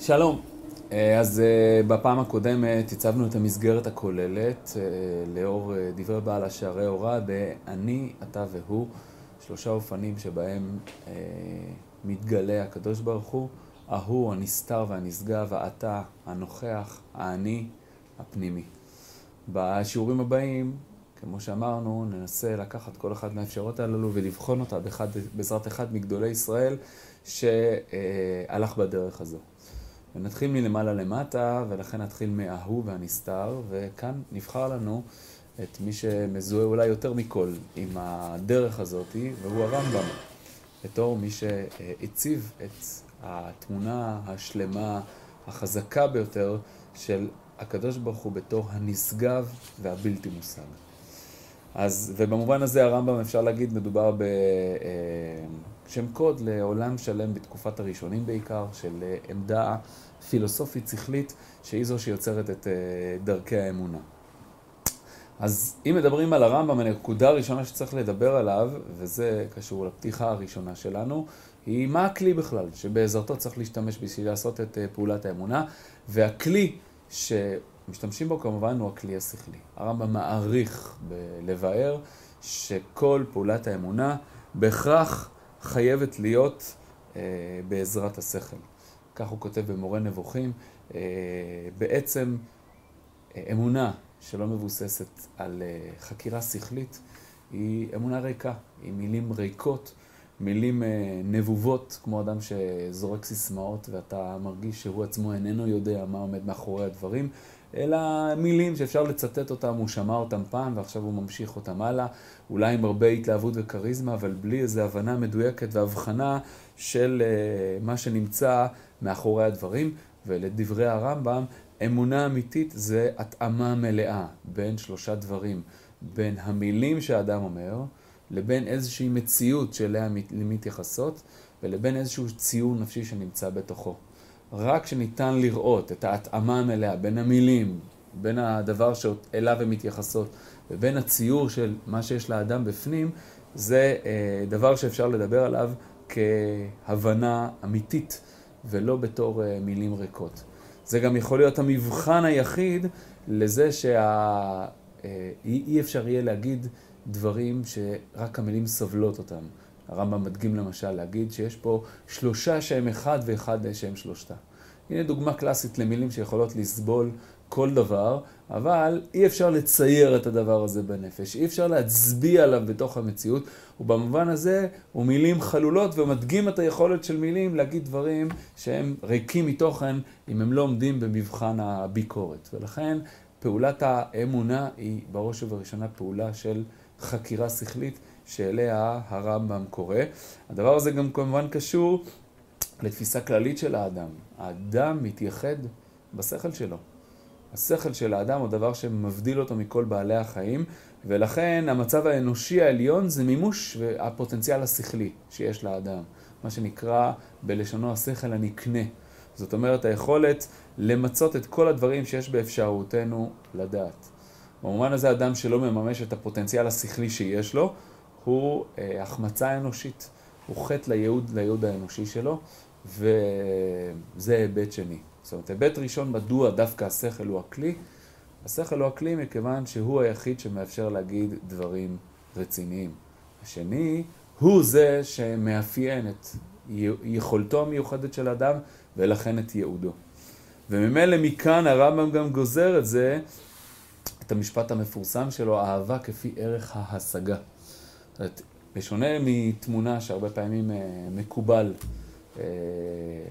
שלום. אה, אז אה, בפעם הקודמת הצבנו את המסגרת הכוללת אה, לאור דברי בעל השערי הוראה ב"אני, אתה והוא", שלושה אופנים שבהם מתגלה הקדוש ברוך הוא, ההוא, הנסתר והנשגב, האתה, הנוכח, האני, הפנימי. בשיעורים הבאים, כמו שאמרנו, ננסה לקחת כל אחת מהאפשרויות הללו ולבחון אותה בעזרת אחד מגדולי ישראל שהלך בדרך הזו. ונתחיל מלמעלה למטה, ולכן נתחיל מההוא והנסתר, וכאן נבחר לנו את מי שמזוהה אולי יותר מכל עם הדרך הזאת, והוא הרמב"ם, בתור מי שהציב את התמונה השלמה, החזקה ביותר של הקדוש ברוך הוא בתור הנשגב והבלתי מושג. אז, ובמובן הזה הרמב"ם אפשר להגיד מדובר בשם אה, קוד לעולם שלם בתקופת הראשונים בעיקר, של אה, עמדה פילוסופית שכלית שהיא זו שיוצרת את אה, דרכי האמונה. אז אם מדברים על הרמב"ם, הנקודה הראשונה שצריך לדבר עליו, וזה קשור לפתיחה הראשונה שלנו, היא מה הכלי בכלל, שבעזרתו צריך להשתמש בשביל לעשות את פעולת האמונה, והכלי ש... משתמשים בו כמובן הוא הכלי השכלי. הרמב"ם מעריך לבאר שכל פעולת האמונה בהכרח חייבת להיות אה, בעזרת השכל. כך הוא כותב במורה נבוכים. אה, בעצם אה, אמונה שלא מבוססת על אה, חקירה שכלית היא אמונה ריקה, היא מילים ריקות, מילים נבובות, כמו אדם שזורק סיסמאות ואתה מרגיש שהוא עצמו איננו יודע מה עומד מאחורי הדברים. אלא מילים שאפשר לצטט אותם, הוא שמע אותם פעם ועכשיו הוא ממשיך אותם הלאה, אולי עם הרבה התלהבות וכריזמה, אבל בלי איזו הבנה מדויקת והבחנה של uh, מה שנמצא מאחורי הדברים. ולדברי הרמב"ם, אמונה אמיתית זה התאמה מלאה בין שלושה דברים, בין המילים שהאדם אומר, לבין איזושהי מציאות שאליה מתייחסות, ולבין איזשהו ציור נפשי שנמצא בתוכו. רק כשניתן לראות את ההתאמה המלאה בין המילים, בין הדבר שאליו הן מתייחסות, ובין הציור של מה שיש לאדם בפנים, זה אה, דבר שאפשר לדבר עליו כהבנה אמיתית, ולא בתור אה, מילים ריקות. זה גם יכול להיות המבחן היחיד לזה שאי אה, אפשר יהיה להגיד דברים שרק המילים סובלות אותם. הרמב"ם מדגים למשל להגיד שיש פה שלושה שהם אחד ואחד שהם שלושתה. הנה דוגמה קלאסית למילים שיכולות לסבול כל דבר, אבל אי אפשר לצייר את הדבר הזה בנפש, אי אפשר להצביע עליו בתוך המציאות, ובמובן הזה הוא מילים חלולות ומדגים את היכולת של מילים להגיד דברים שהם ריקים מתוכן אם הם לא עומדים במבחן הביקורת. ולכן פעולת האמונה היא בראש ובראשונה פעולה של חקירה שכלית שאליה הרמב"ם קורא. הדבר הזה גם כמובן קשור לתפיסה כללית של האדם. האדם מתייחד בשכל שלו. השכל של האדם הוא דבר שמבדיל אותו מכל בעלי החיים, ולכן המצב האנושי העליון זה מימוש הפוטנציאל השכלי שיש לאדם, מה שנקרא בלשונו השכל הנקנה. זאת אומרת, היכולת למצות את כל הדברים שיש באפשרותנו לדעת. במובן הזה, אדם שלא מממש את הפוטנציאל השכלי שיש לו, הוא אה, החמצה אנושית, הוא חטא לייעוד, לייעוד האנושי שלו, וזה היבט שני. זאת אומרת, היבט ראשון, מדוע דווקא השכל הוא הכלי? השכל הוא הכלי מכיוון שהוא היחיד שמאפשר להגיד דברים רציניים. השני, הוא זה שמאפיין את יכולתו המיוחדת של אדם ולכן את ייעודו. וממילא מכאן הרמב"ם גם גוזר את זה, את המשפט המפורסם שלו, אהבה כפי ערך ההשגה. זאת אומרת, בשונה מתמונה שהרבה פעמים אה, מקובל אה,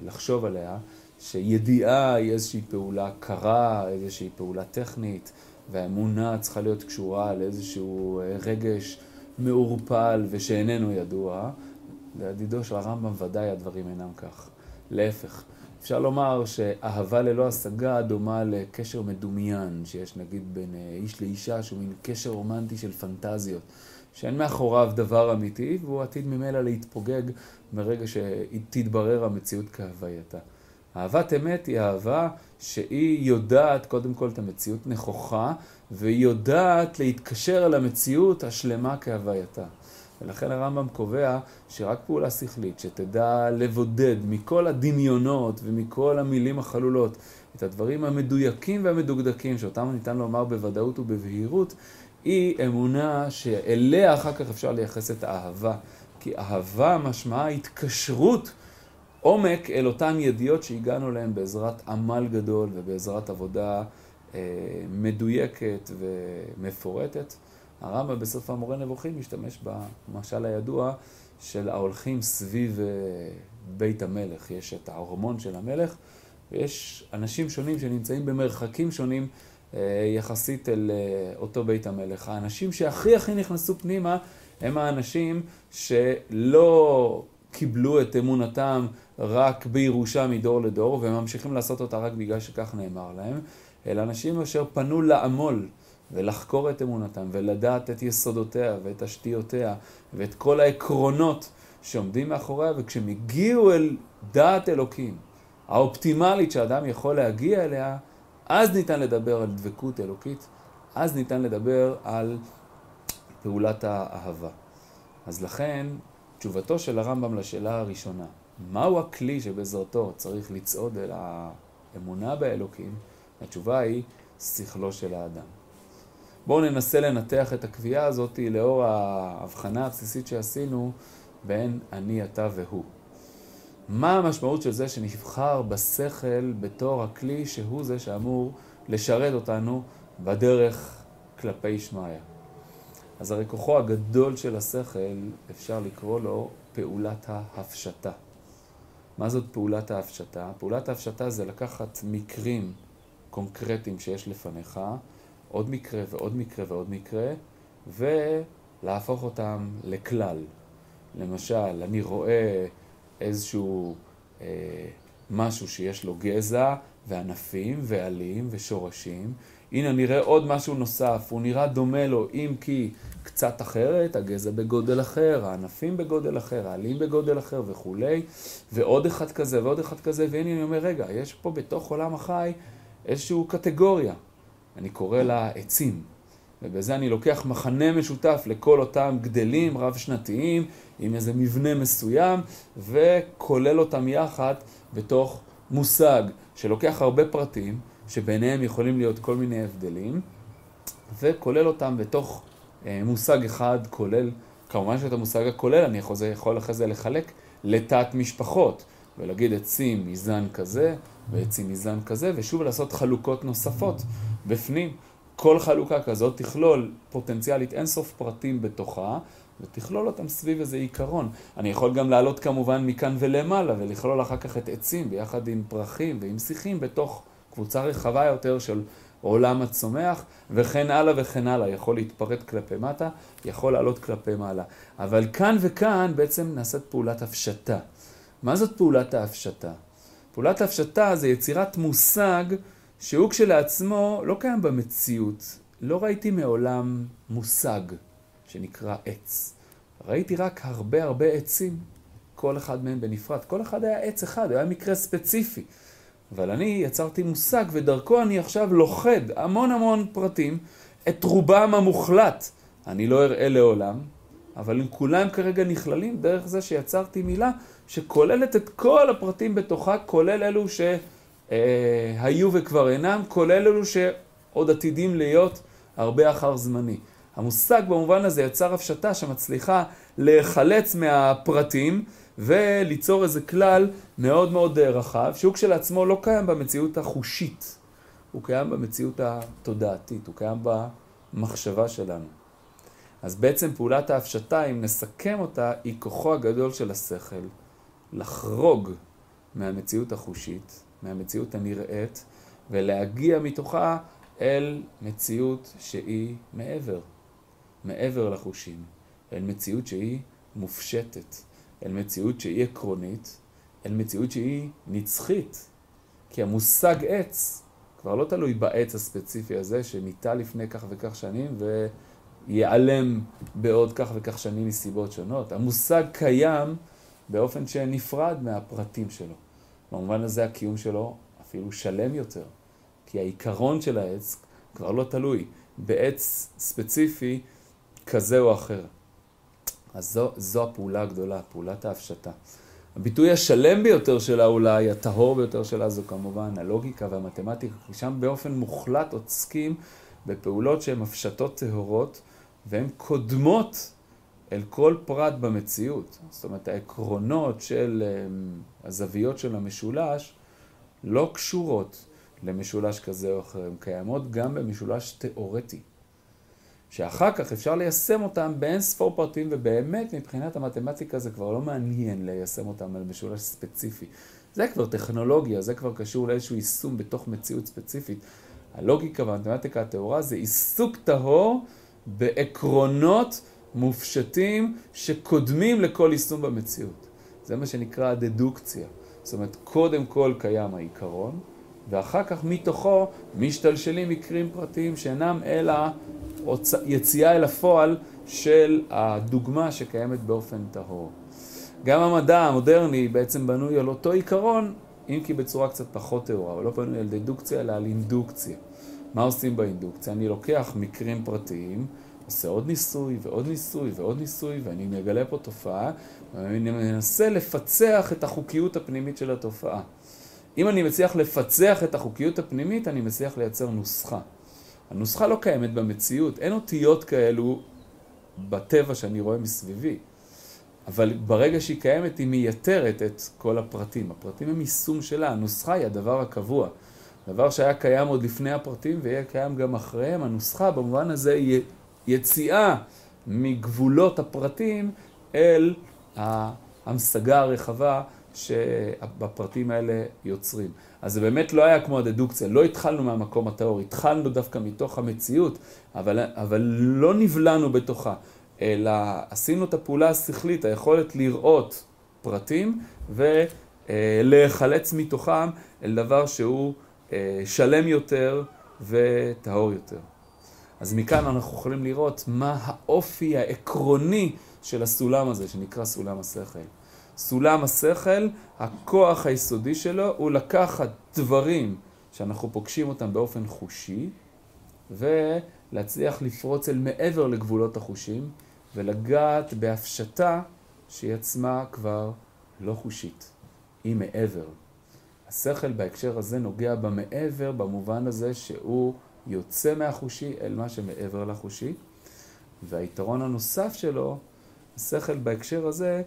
לחשוב עליה, שידיעה היא איזושהי פעולה קרה, איזושהי פעולה טכנית, והאמונה צריכה להיות קשורה לאיזשהו אה, רגש מעורפל ושאיננו ידוע. לידידו של הרמב"ם ודאי הדברים אינם כך. להפך, אפשר לומר שאהבה ללא השגה דומה לקשר מדומיין שיש נגיד בין אה, איש לאישה, שהוא מין קשר רומנטי של פנטזיות. שאין מאחוריו דבר אמיתי, והוא עתיד ממילא להתפוגג מרגע שתתברר המציאות כהווייתה. אהבת אמת היא אהבה שהיא יודעת קודם כל את המציאות נכוחה, והיא יודעת להתקשר אל המציאות השלמה כהווייתה. ולכן הרמב"ם קובע שרק פעולה שכלית, שתדע לבודד מכל הדמיונות ומכל המילים החלולות את הדברים המדויקים והמדוקדקים, שאותם ניתן לומר בוודאות ובבהירות, היא אמונה שאליה אחר כך אפשר לייחס את האהבה. כי אהבה משמעה התקשרות עומק אל אותן ידיעות שהגענו להן בעזרת עמל גדול ובעזרת עבודה אה, מדויקת ומפורטת. הרמב"ם בסוף המורה נבוכים משתמש במשל הידוע של ההולכים סביב אה, בית המלך. יש את הארמון של המלך ויש אנשים שונים שנמצאים במרחקים שונים אה, יחסית אל אה, אותו בית המלך. האנשים שהכי הכי נכנסו פנימה הם האנשים שלא קיבלו את אמונתם רק בירושה מדור לדור וממשיכים לעשות אותה רק בגלל שכך נאמר להם, אלא אנשים אשר פנו לעמול ולחקור את אמונתם ולדעת את יסודותיה ואת תשתיותיה ואת כל העקרונות שעומדים מאחוריה וכשהם הגיעו אל דעת אלוקים האופטימלית שאדם יכול להגיע אליה, אז ניתן לדבר על דבקות אלוקית, אז ניתן לדבר על פעולת האהבה. אז לכן, תשובתו של הרמב"ם לשאלה הראשונה, מהו הכלי שבעזרתו צריך לצעוד אל האמונה באלוקים? התשובה היא שכלו של האדם. בואו ננסה לנתח את הקביעה הזאת לאור ההבחנה הבסיסית שעשינו בין אני, אתה והוא. מה המשמעות של זה שנבחר בשכל בתור הכלי שהוא זה שאמור לשרת אותנו בדרך כלפי שמיא? אז הרי כוחו הגדול של השכל, אפשר לקרוא לו פעולת ההפשטה. מה זאת פעולת ההפשטה? פעולת ההפשטה זה לקחת מקרים קונקרטיים שיש לפניך, עוד מקרה ועוד מקרה ועוד מקרה, ולהפוך אותם לכלל. למשל, אני רואה איזשהו אה, משהו שיש לו גזע וענפים ועלים ושורשים. הנה נראה עוד משהו נוסף, הוא נראה דומה לו, אם כי קצת אחרת, הגזע בגודל אחר, הענפים בגודל אחר, העלים בגודל אחר וכולי, ועוד אחד כזה ועוד אחד כזה, והנה אני אומר, רגע, יש פה בתוך עולם החי איזושהי קטגוריה. אני קורא לה עצים. ובזה אני לוקח מחנה משותף לכל אותם גדלים רב-שנתיים עם איזה מבנה מסוים וכולל אותם יחד בתוך מושג שלוקח הרבה פרטים שביניהם יכולים להיות כל מיני הבדלים וכולל אותם בתוך אה, מושג אחד כולל, כמובן שאת המושג הכולל אני יכול, יכול אחרי זה לחלק לתת משפחות ולהגיד עצים מזן כזה ועצים מזן כזה ושוב לעשות חלוקות נוספות בפנים. כל חלוקה כזאת תכלול פוטנציאלית אינסוף פרטים בתוכה, ותכלול אותם סביב איזה עיקרון. אני יכול גם לעלות כמובן מכאן ולמעלה, ולכלול אחר כך את עצים ביחד עם פרחים ועם שיחים בתוך קבוצה רחבה יותר של עולם הצומח, וכן הלאה וכן הלאה. יכול להתפרט כלפי מטה, יכול לעלות כלפי מעלה. אבל כאן וכאן בעצם נעשית פעולת הפשטה. מה זאת פעולת ההפשטה? פעולת ההפשטה זה יצירת מושג שהוא כשלעצמו לא קיים במציאות. לא ראיתי מעולם מושג שנקרא עץ. ראיתי רק הרבה הרבה עצים, כל אחד מהם בנפרד. כל אחד היה עץ אחד, היה מקרה ספציפי. אבל אני יצרתי מושג ודרכו אני עכשיו לוכד המון המון פרטים, את רובם המוחלט. אני לא אראה לעולם, אבל הם כולם כרגע נכללים דרך זה שיצרתי מילה שכוללת את כל הפרטים בתוכה, כולל אלו ש... אה, היו וכבר אינם, כולל אלו שעוד עתידים להיות הרבה אחר זמני. המושג במובן הזה יצר הפשטה שמצליחה להיחלץ מהפרטים וליצור איזה כלל מאוד מאוד רחב, שהוא כשלעצמו לא קיים במציאות החושית, הוא קיים במציאות התודעתית, הוא קיים במחשבה שלנו. אז בעצם פעולת ההפשטה, אם נסכם אותה, היא כוחו הגדול של השכל לחרוג מהמציאות החושית מהמציאות הנראית, ולהגיע מתוכה אל מציאות שהיא מעבר, מעבר לחושים, אל מציאות שהיא מופשטת, אל מציאות שהיא עקרונית, אל מציאות שהיא נצחית. כי המושג עץ כבר לא תלוי בעץ הספציפי הזה שניטע לפני כך וכך שנים וייעלם בעוד כך וכך שנים מסיבות שונות. המושג קיים באופן שנפרד מהפרטים שלו. במובן הזה הקיום שלו אפילו שלם יותר, כי העיקרון של העץ כבר לא תלוי בעץ ספציפי כזה או אחר. אז זו, זו הפעולה הגדולה, פעולת ההפשטה. הביטוי השלם ביותר שלה אולי, הטהור ביותר שלה, זו כמובן הלוגיקה והמתמטיקה, כי שם באופן מוחלט עוסקים בפעולות שהן הפשטות טהורות, והן קודמות אל כל פרט במציאות. זאת אומרת, העקרונות של אמ, הזוויות של המשולש לא קשורות למשולש כזה או אחר, הן קיימות גם במשולש תיאורטי. שאחר כך אפשר ליישם אותם באין ספור פרטים, ובאמת מבחינת המתמטיקה זה כבר לא מעניין ליישם אותם על משולש ספציפי. זה כבר טכנולוגיה, זה כבר קשור לאיזשהו יישום בתוך מציאות ספציפית. הלוגיקה והמתמטיקה הטהורה זה עיסוק טהור בעקרונות מופשטים שקודמים לכל יישום במציאות. זה מה שנקרא דדוקציה. זאת אומרת, קודם כל קיים העיקרון, ואחר כך מתוכו משתלשלים מקרים פרטיים שאינם אלא יציאה אל הפועל של הדוגמה שקיימת באופן טהור. גם המדע המודרני בעצם בנוי על אותו עיקרון, אם כי בצורה קצת פחות טהורה, אבל לא בנוי על דדוקציה אלא על אינדוקציה. מה עושים באינדוקציה? אני לוקח מקרים פרטיים, עושה עוד ניסוי ועוד ניסוי ועוד ניסוי, ואני מגלה פה תופעה, ואני מנסה לפצח את החוקיות הפנימית של התופעה. אם אני מצליח לפצח את החוקיות הפנימית, אני מצליח לייצר נוסחה. הנוסחה לא קיימת במציאות, אין אותיות כאלו בטבע שאני רואה מסביבי. אבל ברגע שהיא קיימת, היא מייתרת את כל הפרטים. הפרטים הם יישום שלה, הנוסחה היא הדבר הקבוע. דבר שהיה קיים עוד לפני הפרטים ויהיה קיים גם אחריהם. הנוסחה במובן הזה היא יציאה מגבולות הפרטים אל ההמשגה הרחבה שבפרטים האלה יוצרים. אז זה באמת לא היה כמו הדדוקציה, לא התחלנו מהמקום הטהור, התחלנו דווקא מתוך המציאות, אבל, אבל לא נבלענו בתוכה, אלא עשינו את הפעולה השכלית, היכולת לראות פרטים ולהיחלץ מתוכם אל דבר שהוא אה, שלם יותר וטהור יותר. אז מכאן אנחנו יכולים לראות מה האופי העקרוני של הסולם הזה, שנקרא סולם השכל. סולם השכל, הכוח היסודי שלו הוא לקחת דברים שאנחנו פוגשים אותם באופן חושי, ולהצליח לפרוץ אל מעבר לגבולות החושים, ולגעת בהפשטה שהיא עצמה כבר לא חושית, היא מעבר. השכל בהקשר הזה נוגע במעבר במובן הזה שהוא יוצא מהחושי אל מה שמעבר לחושי, והיתרון הנוסף שלו, השכל בהקשר הזה,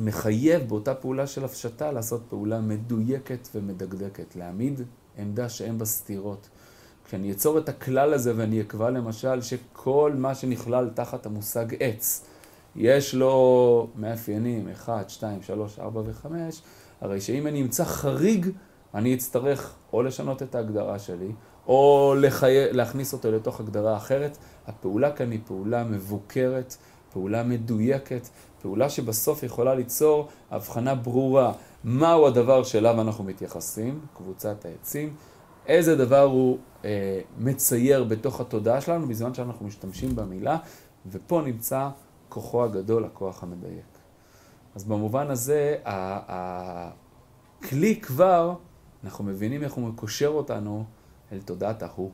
מחייב באותה פעולה של הפשטה לעשות פעולה מדויקת ומדקדקת, להעמיד עמדה שאין בה סתירות. כשאני אצור את הכלל הזה ואני אקבע למשל שכל מה שנכלל תחת המושג עץ, יש לו מאפיינים 1, 2, 3, 4 ו-5, הרי שאם אני אמצא חריג, אני אצטרך או לשנות את ההגדרה שלי, או לחי... להכניס אותו לתוך הגדרה אחרת. הפעולה כאן היא פעולה מבוקרת, פעולה מדויקת, פעולה שבסוף יכולה ליצור הבחנה ברורה מהו הדבר שאליו אנחנו מתייחסים, קבוצת העצים, איזה דבר הוא אה, מצייר בתוך התודעה שלנו בזמן שאנחנו משתמשים במילה, ופה נמצא כוחו הגדול, הכוח המדייק. אז במובן הזה, הכלי כבר, אנחנו מבינים איך הוא מקושר אותנו אל תודעת ההוא.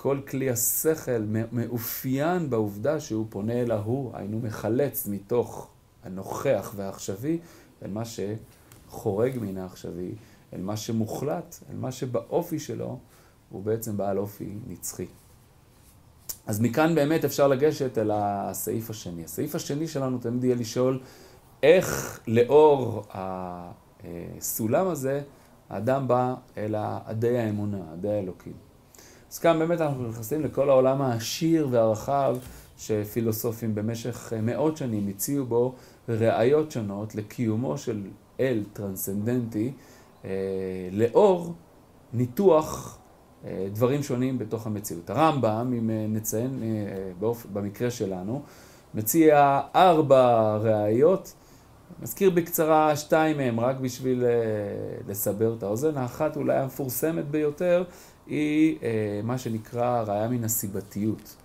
כל כלי השכל מאופיין בעובדה שהוא פונה אל ההוא, היינו מחלץ מתוך הנוכח והעכשווי אל מה שחורג מן העכשווי, אל מה שמוחלט, אל מה שבאופי שלו הוא בעצם בעל אופי נצחי. אז מכאן באמת אפשר לגשת אל הסעיף השני. הסעיף השני שלנו תמיד יהיה לשאול איך לאור הסולם הזה האדם בא אל עדי האמונה, עדי האלוקים. אז כאן באמת אנחנו נכנסים לכל העולם העשיר והרחב שפילוסופים במשך מאות שנים הציעו בו ראיות שונות לקיומו של אל טרנסצנדנטי אה, לאור ניתוח אה, דברים שונים בתוך המציאות. הרמב"ם, אם אה, נציין אה, באופ... במקרה שלנו, מציע ארבע ראיות נזכיר בקצרה שתיים מהם, רק בשביל אה, לסבר את האוזן. האחת אולי המפורסמת ביותר היא אה, מה שנקרא ראיה מן הסיבתיות.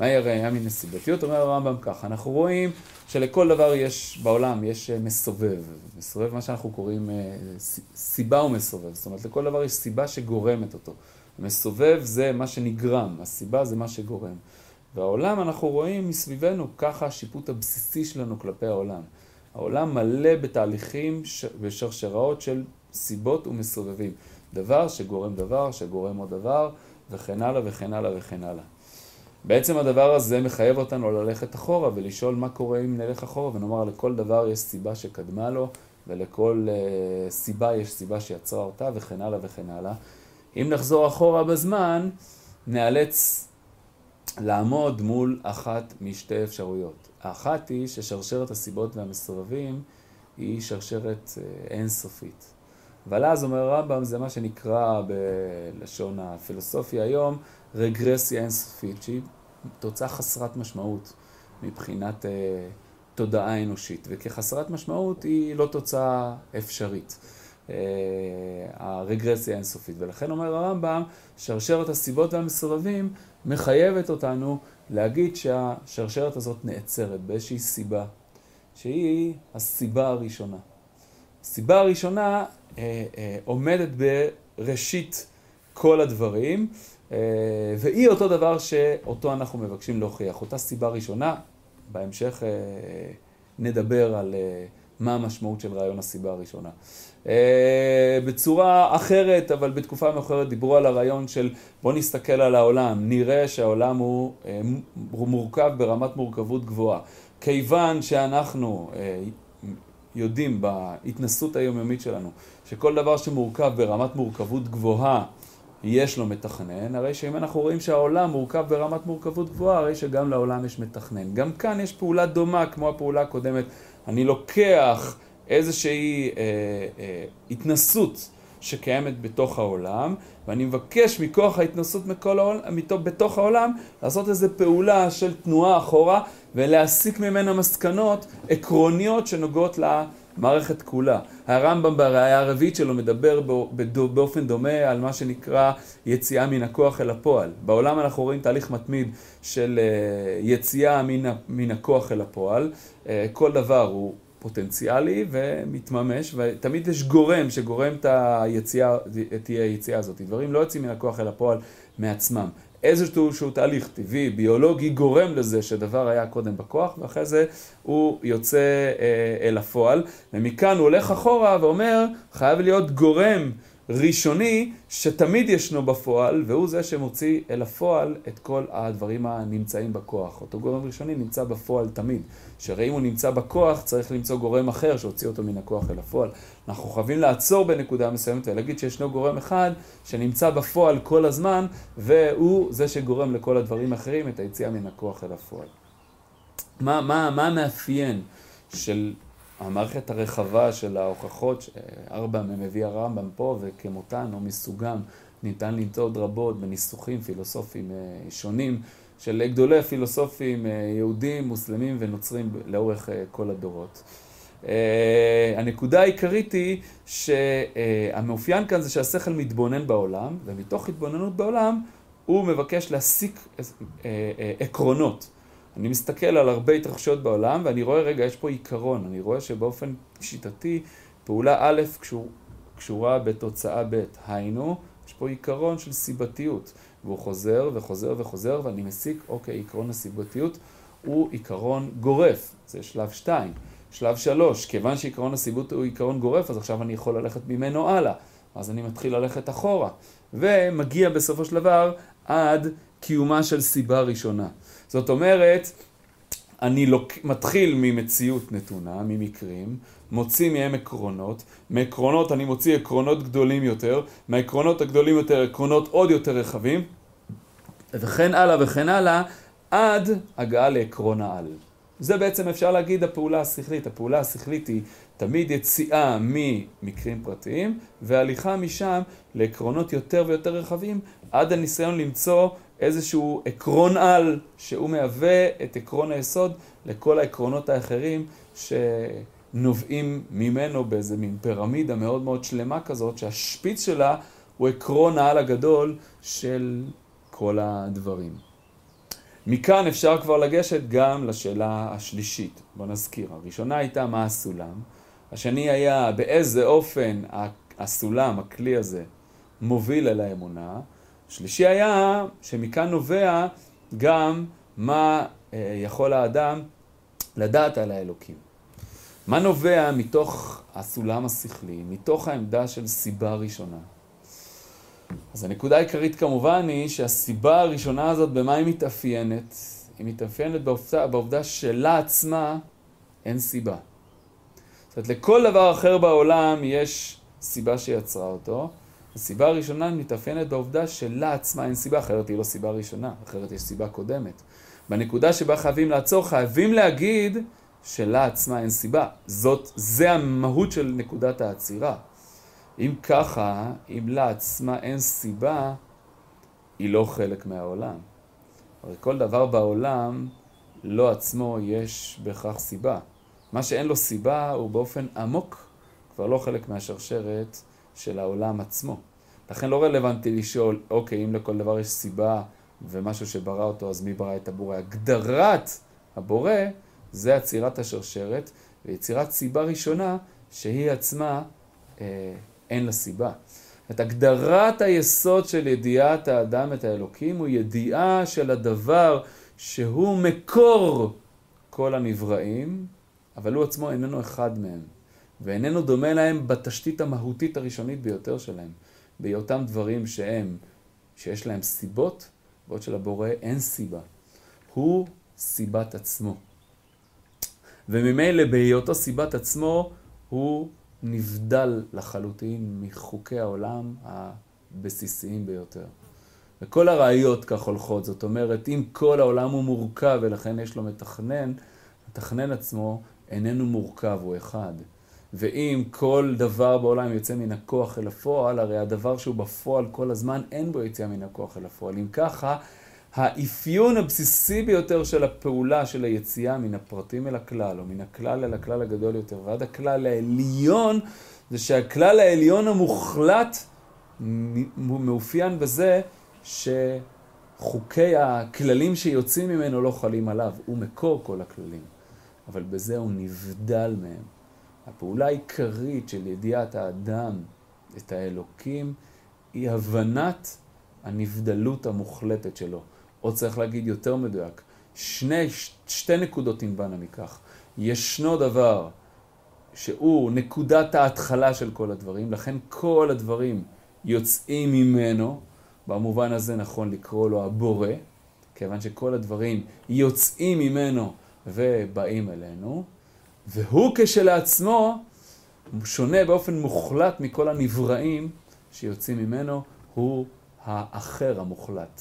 מהי הראיה מן הסיבתיות? אומר הרמב"ם ככה, אנחנו רואים שלכל דבר יש בעולם, יש אה, מסובב. מסובב מה שאנחנו קוראים סיבה ומסובב. זאת אומרת, לכל דבר יש סיבה שגורמת אותו. מסובב זה מה שנגרם, הסיבה זה מה שגורם. והעולם אנחנו רואים מסביבנו, ככה השיפוט הבסיסי שלנו כלפי העולם. העולם מלא בתהליכים ושרשראות של סיבות ומסובבים. דבר שגורם דבר, שגורם עוד דבר, וכן הלאה וכן הלאה וכן הלאה. בעצם הדבר הזה מחייב אותנו ללכת אחורה ולשאול מה קורה אם נלך אחורה ונאמר לכל דבר יש סיבה שקדמה לו ולכל uh, סיבה יש סיבה שיצרה אותה וכן הלאה וכן הלאה. אם נחזור אחורה בזמן, נאלץ לעמוד מול אחת משתי אפשרויות. האחת היא ששרשרת הסיבות והמסובבים היא שרשרת uh, אינסופית. אבל אז אומר הרמב"ם, זה מה שנקרא בלשון הפילוסופיה היום, רגרסיה אינסופית, שהיא תוצאה חסרת משמעות מבחינת אה, תודעה אנושית, וכחסרת משמעות היא לא תוצאה אפשרית. אה, הרגרסיה האינסופית. ולכן אומר הרמב"ם, שרשרת הסיבות והמסרבים מחייבת אותנו להגיד שהשרשרת הזאת נעצרת באיזושהי סיבה, שהיא הסיבה הראשונה. הסיבה הראשונה אה, אה, עומדת בראשית כל הדברים, אה, והיא אותו דבר שאותו אנחנו מבקשים להוכיח. אותה סיבה ראשונה, בהמשך נדבר על מה המשמעות של רעיון הסיבה הראשונה. בצורה אחרת, אבל בתקופה מאוחרת דיברו על הרעיון של בוא נסתכל על העולם, נראה שהעולם הוא מורכב ברמת מורכבות גבוהה. כיוון שאנחנו יודעים בהתנסות היומיומית שלנו, שכל דבר שמורכב ברמת מורכבות גבוהה, יש לו מתכנן, הרי שאם אנחנו רואים שהעולם מורכב ברמת מורכבות גבוהה, הרי שגם לעולם יש מתכנן. גם כאן יש פעולה דומה כמו הפעולה הקודמת. אני לוקח איזושהי אה, אה, התנסות שקיימת בתוך העולם, ואני מבקש מכוח ההתנסות העולם, בתוך העולם לעשות איזו פעולה של תנועה אחורה ולהסיק ממנה מסקנות עקרוניות שנוגעות למערכת כולה. הרמב"ם בראייה הרביעית שלו מדבר באופן דומה על מה שנקרא יציאה מן הכוח אל הפועל. בעולם אנחנו רואים תהליך מתמיד של אה, יציאה מן הכוח אל הפועל. אה, כל דבר הוא פוטנציאלי ומתממש, ותמיד יש גורם שגורם את היציאה, את היציאה הזאת. דברים לא יוצאים מן הכוח אל הפועל מעצמם. איזשהו שהוא תהליך טבעי, ביולוגי, גורם לזה שדבר היה קודם בכוח, ואחרי זה הוא יוצא אה, אל הפועל. ומכאן הוא הולך אחורה ואומר, חייב להיות גורם ראשוני שתמיד ישנו בפועל, והוא זה שמוציא אל הפועל את כל הדברים הנמצאים בכוח. אותו גורם ראשוני נמצא בפועל תמיד. שהרי אם הוא נמצא בכוח, צריך למצוא גורם אחר שהוציא אותו מן הכוח אל הפועל. אנחנו חייבים לעצור בנקודה מסוימת ולהגיד שישנו גורם אחד שנמצא בפועל כל הזמן, והוא זה שגורם לכל הדברים האחרים את היציאה מן הכוח אל הפועל. מה, מה, מה המאפיין של המערכת הרחבה של ההוכחות, ארבע מהם מביא הרמב"ם פה, וכמותן או מסוגם ניתן עוד רבות בניסוחים פילוסופיים אה, שונים של גדולי הפילוסופים אה, יהודים, מוסלמים ונוצרים לאורך אה, כל הדורות. הנקודה העיקרית היא שהמאופיין כאן זה שהשכל מתבונן בעולם, ומתוך התבוננות בעולם הוא מבקש להסיק עקרונות. אני מסתכל על הרבה התרחשויות בעולם ואני רואה, רגע, יש פה עיקרון, אני רואה שבאופן שיטתי פעולה א' קשור, קשורה בתוצאה ב', היינו, יש פה עיקרון של סיבתיות, והוא חוזר וחוזר וחוזר ואני מסיק, אוקיי, עיקרון הסיבתיות הוא עיקרון גורף, זה שלב שתיים. שלב שלוש, כיוון שעיקרון הסיבות הוא עיקרון גורף, אז עכשיו אני יכול ללכת ממנו הלאה. אז אני מתחיל ללכת אחורה, ומגיע בסופו של דבר עד קיומה של סיבה ראשונה. זאת אומרת, אני לוק... מתחיל ממציאות נתונה, ממקרים, מוציא מהם עקרונות, מעקרונות אני מוציא עקרונות גדולים יותר, מהעקרונות הגדולים יותר עקרונות עוד יותר רחבים, וכן הלאה וכן הלאה, עד הגעה לעקרון העל. זה בעצם אפשר להגיד הפעולה השכלית. הפעולה השכלית היא תמיד יציאה ממקרים פרטיים והליכה משם לעקרונות יותר ויותר רחבים עד הניסיון למצוא איזשהו עקרון על שהוא מהווה את עקרון היסוד לכל העקרונות האחרים שנובעים ממנו באיזה מין פירמידה מאוד מאוד שלמה כזאת שהשפיץ שלה הוא עקרון העל הגדול של כל הדברים. מכאן אפשר כבר לגשת גם לשאלה השלישית. בוא נזכיר, הראשונה הייתה מה הסולם, השני היה באיזה אופן הסולם, הכלי הזה, מוביל אל האמונה, שלישי היה שמכאן נובע גם מה אה, יכול האדם לדעת על האלוקים. מה נובע מתוך הסולם השכלי, מתוך העמדה של סיבה ראשונה? אז הנקודה העיקרית כמובן היא שהסיבה הראשונה הזאת, במה היא מתאפיינת? היא מתאפיינת בעובדה, בעובדה שלה עצמה אין סיבה. זאת אומרת, לכל דבר אחר בעולם יש סיבה שיצרה אותו. הסיבה הראשונה מתאפיינת בעובדה שלה עצמה אין סיבה, אחרת היא לא סיבה ראשונה, אחרת יש סיבה קודמת. בנקודה שבה חייבים לעצור, חייבים להגיד שלה עצמה אין סיבה. זאת, זה המהות של נקודת העצירה. אם ככה, אם לה עצמה אין סיבה, היא לא חלק מהעולם. הרי כל דבר בעולם, לא עצמו יש בהכרח סיבה. מה שאין לו סיבה הוא באופן עמוק כבר לא חלק מהשרשרת של העולם עצמו. לכן לא רלוונטי לשאול, אוקיי, אם לכל דבר יש סיבה ומשהו שברא אותו, אז מי ברא את הבורא? הגדרת הבורא זה עצירת השרשרת ויצירת סיבה ראשונה שהיא עצמה אה, אין לה סיבה. את הגדרת היסוד של ידיעת האדם את האלוקים הוא ידיעה של הדבר שהוא מקור כל הנבראים, אבל הוא עצמו איננו אחד מהם, ואיננו דומה להם בתשתית המהותית הראשונית ביותר שלהם, בהיותם דברים שהם, שיש להם סיבות, בעוד שלבורא אין סיבה. הוא סיבת עצמו. וממילא בהיותו סיבת עצמו, הוא נבדל לחלוטין מחוקי העולם הבסיסיים ביותר. וכל הראיות כך הולכות, זאת אומרת, אם כל העולם הוא מורכב ולכן יש לו מתכנן, מתכנן עצמו איננו מורכב, הוא אחד. ואם כל דבר בעולם יוצא מן הכוח אל הפועל, הרי הדבר שהוא בפועל כל הזמן, אין בו יציאה מן הכוח אל הפועל. אם ככה, האפיון הבסיסי ביותר של הפעולה של היציאה מן הפרטים אל הכלל, או מן הכלל אל הכלל הגדול יותר, ועד הכלל העליון, זה שהכלל העליון המוחלט מאופיין בזה שחוקי הכללים שיוצאים ממנו לא חלים עליו, הוא מקור כל הכללים, אבל בזה הוא נבדל מהם. הפעולה העיקרית של ידיעת האדם את האלוקים היא הבנת הנבדלות המוחלטת שלו. או צריך להגיד יותר מדויק, שני, שתי נקודות תנבנה מכך. ישנו דבר שהוא נקודת ההתחלה של כל הדברים, לכן כל הדברים יוצאים ממנו, במובן הזה נכון לקרוא לו הבורא, כיוון שכל הדברים יוצאים ממנו ובאים אלינו, והוא כשלעצמו שונה באופן מוחלט מכל הנבראים שיוצאים ממנו, הוא האחר המוחלט.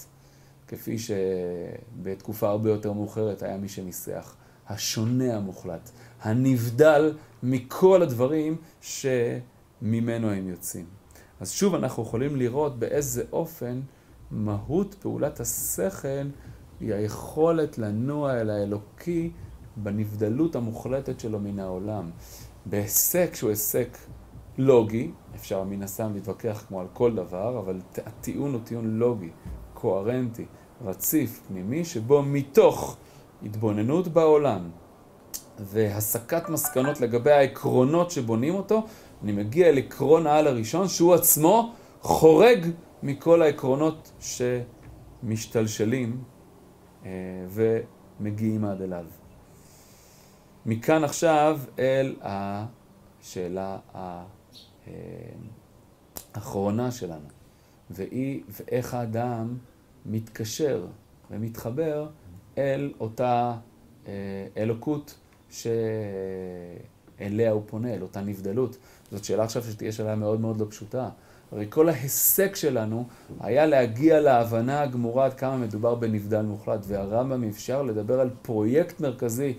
כפי שבתקופה הרבה יותר מאוחרת היה מי שניסח, השונה המוחלט, הנבדל מכל הדברים שממנו הם יוצאים. אז שוב אנחנו יכולים לראות באיזה אופן מהות פעולת השכל היא היכולת לנוע אל האלוקי בנבדלות המוחלטת שלו מן העולם. בהיסק שהוא היסק לוגי, אפשר מן הסתם להתווכח כמו על כל דבר, אבל הטיעון הוא טיעון לוגי, קוהרנטי, רציף, פנימי, שבו מתוך התבוננות בעולם והסקת מסקנות לגבי העקרונות שבונים אותו, אני מגיע אל עקרון העל הראשון, שהוא עצמו חורג מכל העקרונות שמשתלשלים אה, ומגיעים עד אליו. מכאן עכשיו אל השאלה האחרונה שלנו, והיא ואיך האדם מתקשר ומתחבר אל אותה אה, אלוקות שאליה הוא פונה, אל אותה נבדלות. זאת שאלה עכשיו שתהיה שאלה מאוד מאוד לא פשוטה. הרי כל ההיסק שלנו היה להגיע להבנה הגמורה עד כמה מדובר בנבדל מוחלט, והרמב"ם אפשר לדבר על פרויקט מרכזי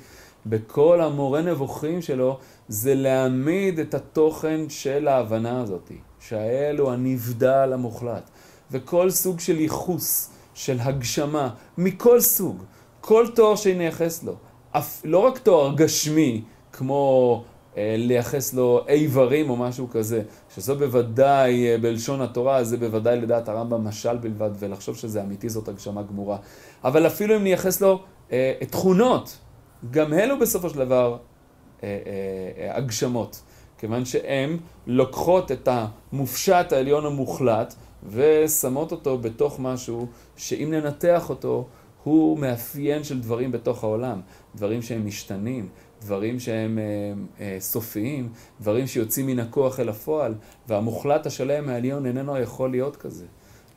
בכל המורה נבוכים שלו, זה להעמיד את התוכן של ההבנה הזאת, שהאל הוא הנבדל המוחלט. וכל סוג של ייחוס, של הגשמה, מכל סוג, כל תואר שנייחס לו, אף, לא רק תואר גשמי, כמו אה, לייחס לו איברים או משהו כזה, שזו בוודאי, אה, בלשון התורה, זה בוודאי לדעת הרמב"ם משל בלבד, ולחשוב שזה אמיתי זאת הגשמה גמורה. אבל אפילו אם נייחס לו אה, תכונות, גם אלו בסופו של דבר אה, אה, אה, הגשמות, כיוון שהן לוקחות את המופשט העליון המוחלט ושמות אותו בתוך משהו שאם ננתח אותו, הוא מאפיין של דברים בתוך העולם, דברים שהם משתנים, דברים שהם אה, אה, סופיים, דברים שיוצאים מן הכוח אל הפועל, והמוחלט השלם העליון איננו יכול להיות כזה.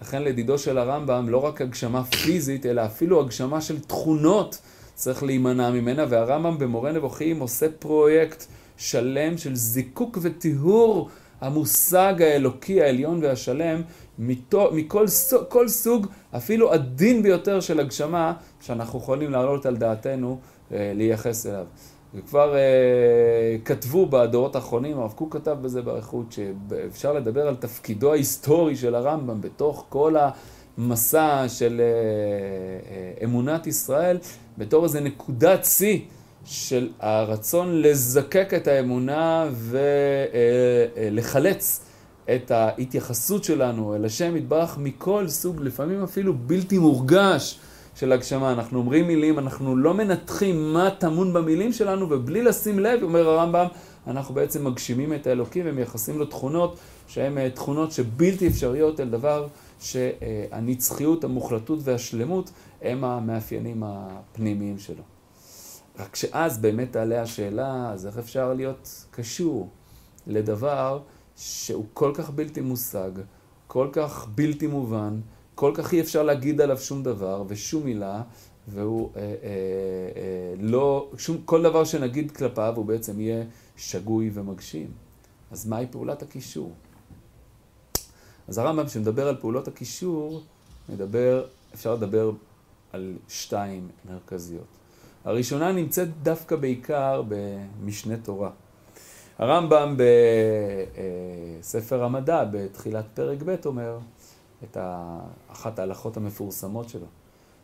לכן לדידו של הרמב"ם לא רק הגשמה פיזית, אלא אפילו הגשמה של תכונות צריך להימנע ממנה, והרמב"ם במורה נבוכים עושה פרויקט שלם של זיקוק וטיהור המושג האלוקי העליון והשלם מתו, מכל סוג, כל סוג, אפילו עדין ביותר של הגשמה, שאנחנו יכולים להעלות על דעתנו אה, לייחס אליו. וכבר אה, כתבו בדורות האחרונים, הרב קוק כתב בזה באריכות, שאפשר לדבר על תפקידו ההיסטורי של הרמב"ם בתוך כל המסע של אה, אה, אמונת ישראל, בתור איזה נקודת שיא של הרצון לזקק את האמונה ולחלץ אה, את ההתייחסות שלנו אל השם יתברך מכל סוג, לפעמים אפילו בלתי מורגש. של הגשמה. אנחנו אומרים מילים, אנחנו לא מנתחים מה טמון במילים שלנו, ובלי לשים לב, אומר הרמב"ם, אנחנו בעצם מגשימים את האלוקים ומייחסים לו תכונות שהן תכונות שבלתי אפשריות אל דבר שהנצחיות, המוחלטות והשלמות הם המאפיינים הפנימיים שלו. רק שאז באמת תעלה השאלה, אז איך אפשר להיות קשור לדבר שהוא כל כך בלתי מושג, כל כך בלתי מובן, כל כך אי אפשר להגיד עליו שום דבר ושום מילה, והוא אה, אה, אה, לא, שום, כל דבר שנגיד כלפיו הוא בעצם יהיה שגוי ומגשים. אז מהי פעולת הקישור? אז הרמב"ם, שמדבר על פעולות הקישור, מדבר, אפשר לדבר על שתיים מרכזיות. הראשונה נמצאת דווקא בעיקר במשנה תורה. הרמב"ם בספר המדע, בתחילת פרק ב', אומר, את אחת ההלכות המפורסמות שלו.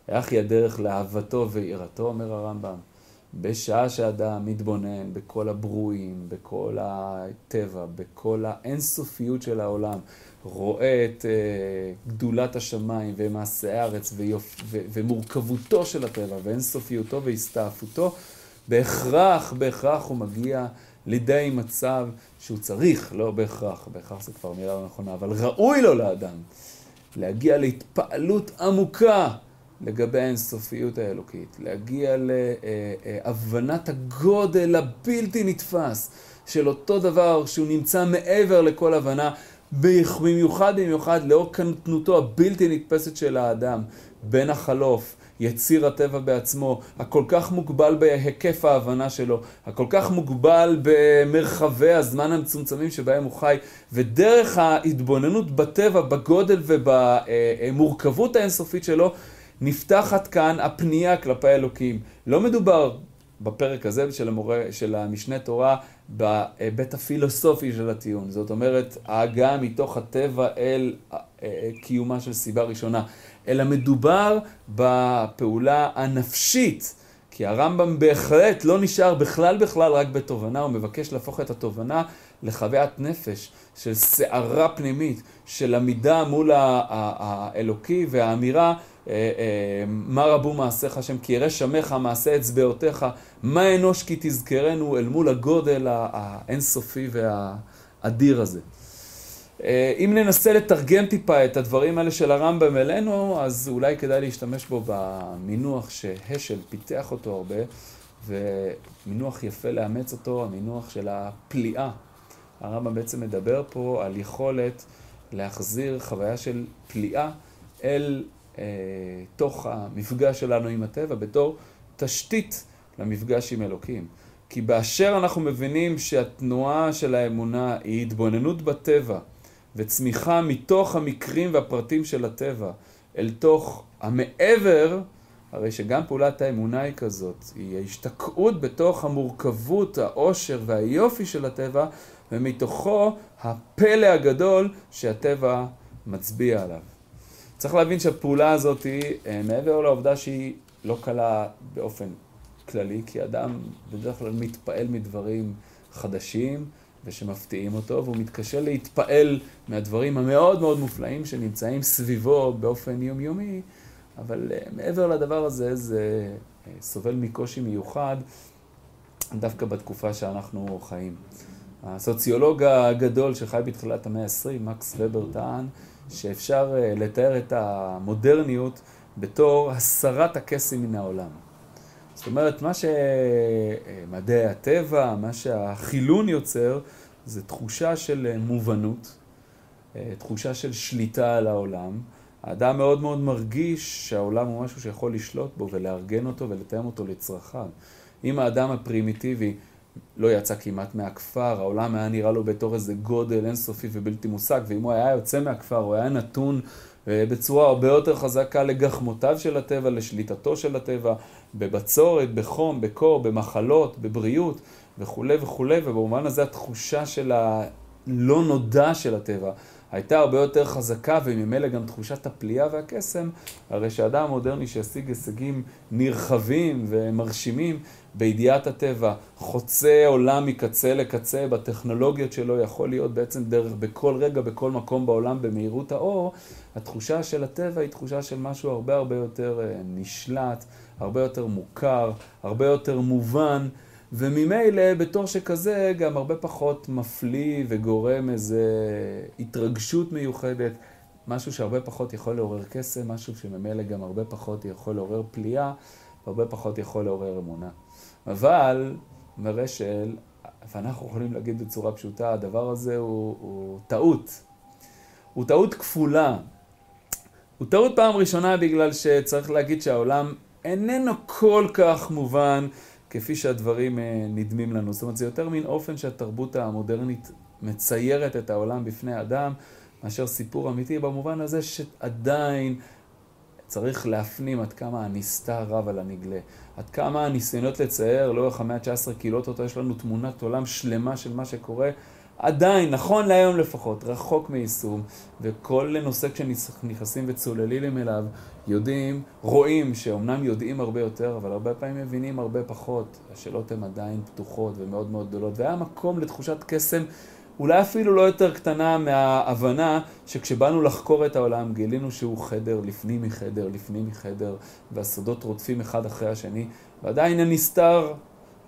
איך היא הדרך לאהבתו ויראתו, אומר הרמב"ם. בשעה שאדם מתבונן בכל הברואים, בכל הטבע, בכל האינסופיות של העולם, רואה את uh, גדולת השמיים ומעשי הארץ ויופ... ו... ומורכבותו של הטבע ואינסופיותו והסתעפותו, בהכרח, בהכרח הוא מגיע לידי מצב שהוא צריך, לא בהכרח, בהכרח זה כבר מילה לא נכונה, אבל ראוי לו לאדם. להגיע להתפעלות עמוקה לגבי האינסופיות האלוקית, להגיע להבנת הגודל הבלתי נתפס של אותו דבר שהוא נמצא מעבר לכל הבנה, במיוחד במיוחד לאור קטנותו הבלתי נתפסת של האדם, בין החלוף, יציר הטבע בעצמו, הכל כך מוגבל בהיקף ההבנה שלו, הכל כך מוגבל במרחבי הזמן המצומצמים שבהם הוא חי, ודרך ההתבוננות בטבע, בגודל ובמורכבות האינסופית שלו, נפתחת כאן הפנייה כלפי אלוקים. לא מדובר בפרק הזה של, המורה, של המשנה תורה בהיבט הפילוסופי של הטיעון. זאת אומרת, ההגעה מתוך הטבע אל אה, קיומה של סיבה ראשונה. אלא מדובר בפעולה הנפשית. כי הרמב"ם בהחלט לא נשאר בכלל בכלל רק בתובנה, הוא מבקש להפוך את התובנה לחוויית נפש של סערה פנימית, של עמידה מול האלוקי והאמירה מה רבו מעשיך השם כי ירא שמך מעשה אצבעותיך, מה אנוש כי תזכרנו אל מול הגודל האינסופי והאדיר הזה. אה, אם ננסה לתרגם טיפה את הדברים האלה של הרמב"ם אלינו, אז אולי כדאי להשתמש בו במינוח שהשל פיתח אותו הרבה, ומינוח יפה לאמץ אותו, המינוח של הפליאה. הרמב"ם בעצם מדבר פה על יכולת להחזיר חוויה של פליאה אל אה, תוך המפגש שלנו עם הטבע בתור תשתית למפגש עם אלוקים. כי באשר אנחנו מבינים שהתנועה של האמונה היא התבוננות בטבע, וצמיחה מתוך המקרים והפרטים של הטבע אל תוך המעבר, הרי שגם פעולת האמונה היא כזאת, היא ההשתקעות בתוך המורכבות, העושר והיופי של הטבע, ומתוכו הפלא הגדול שהטבע מצביע עליו. צריך להבין שהפעולה הזאת היא, אה, מעבר לעובדה שהיא לא קלה באופן כללי, כי אדם בדרך כלל מתפעל מדברים חדשים, ושמפתיעים אותו, והוא מתקשה להתפעל מהדברים המאוד מאוד מופלאים שנמצאים סביבו באופן יומיומי, אבל uh, מעבר לדבר הזה, זה uh, סובל מקושי מיוחד דווקא בתקופה שאנחנו חיים. הסוציולוג הגדול שחי בתחילת המאה ה-20, מקס ובר, טען שאפשר uh, לתאר את המודרניות בתור הסרת הקסם מן העולם. זאת אומרת, מה שמדעי הטבע, מה שהחילון יוצר, זה תחושה של מובנות, תחושה של שליטה על העולם. האדם מאוד מאוד מרגיש שהעולם הוא משהו שיכול לשלוט בו ולארגן אותו ולתאם אותו לצרכיו. אם האדם הפרימיטיבי לא יצא כמעט מהכפר, העולם היה נראה לו בתור איזה גודל אינסופי ובלתי מושג, ואם הוא היה יוצא מהכפר, הוא היה נתון אה, בצורה הרבה יותר חזקה לגחמותיו של הטבע, לשליטתו של הטבע, בבצורת, בחום, בקור, במחלות, בבריאות וכולי וכולי, ובמובן הזה התחושה של הלא נודע של הטבע הייתה הרבה יותר חזקה, וממילא גם תחושת הפליאה והקסם, הרי שאדם המודרני שהשיג הישגים נרחבים ומרשימים בידיעת הטבע, חוצה עולם מקצה לקצה בטכנולוגיות שלו, יכול להיות בעצם דרך בכל רגע, בכל מקום בעולם במהירות האור, התחושה של הטבע היא תחושה של משהו הרבה הרבה יותר אה, נשלט, הרבה יותר מוכר, הרבה יותר מובן. וממילא בתור שכזה גם הרבה פחות מפליא וגורם איזה התרגשות מיוחדת, משהו שהרבה פחות יכול לעורר קסם, משהו שממילא גם הרבה פחות יכול לעורר פליאה, והרבה פחות יכול לעורר אמונה. אבל, אומר אשל, ואנחנו יכולים להגיד בצורה פשוטה, הדבר הזה הוא, הוא טעות. הוא טעות כפולה. הוא טעות פעם ראשונה בגלל שצריך להגיד שהעולם איננו כל כך מובן כפי שהדברים אה, נדמים לנו. זאת אומרת, זה יותר מין אופן שהתרבות המודרנית מציירת את העולם בפני אדם, מאשר סיפור אמיתי, במובן הזה שעדיין צריך להפנים עד כמה הנסתר רב על הנגלה. עד כמה הניסיונות לצייר לאורך המאה ה-19 קהילות אותו, יש לנו תמונת עולם שלמה של מה שקורה. עדיין, נכון להיום לפחות, רחוק מיישום, וכל נושא כשנכנסים וצוללים אליו, יודעים, רואים שאומנם יודעים הרבה יותר, אבל הרבה פעמים מבינים הרבה פחות. השאלות הן עדיין פתוחות ומאוד מאוד גדולות, והיה מקום לתחושת קסם אולי אפילו לא יותר קטנה מההבנה שכשבאנו לחקור את העולם גילינו שהוא חדר לפנים מחדר, לפנים מחדר, והסודות רודפים אחד אחרי השני, ועדיין הנסתר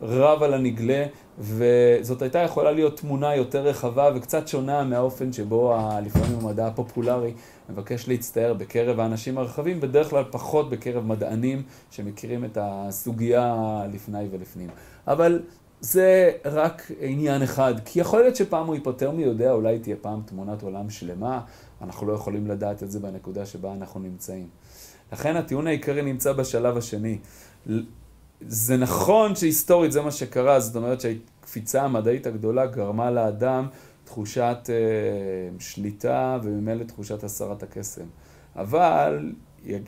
רב על הנגלה, וזאת הייתה יכולה להיות תמונה יותר רחבה וקצת שונה מהאופן שבו לפעמים המדע הפופולרי מבקש להצטער בקרב האנשים הרחבים, בדרך כלל פחות בקרב מדענים שמכירים את הסוגיה לפני ולפנים. אבל זה רק עניין אחד, כי יכול להיות שפעם הוא ייפטר מי יודע, אולי תהיה פעם תמונת עולם שלמה, אנחנו לא יכולים לדעת את זה בנקודה שבה אנחנו נמצאים. לכן הטיעון העיקרי נמצא בשלב השני. זה נכון שהיסטורית זה מה שקרה, זאת אומרת שהקפיצה המדעית הגדולה גרמה לאדם תחושת אה, שליטה וממילא תחושת הסרת הקסם. אבל,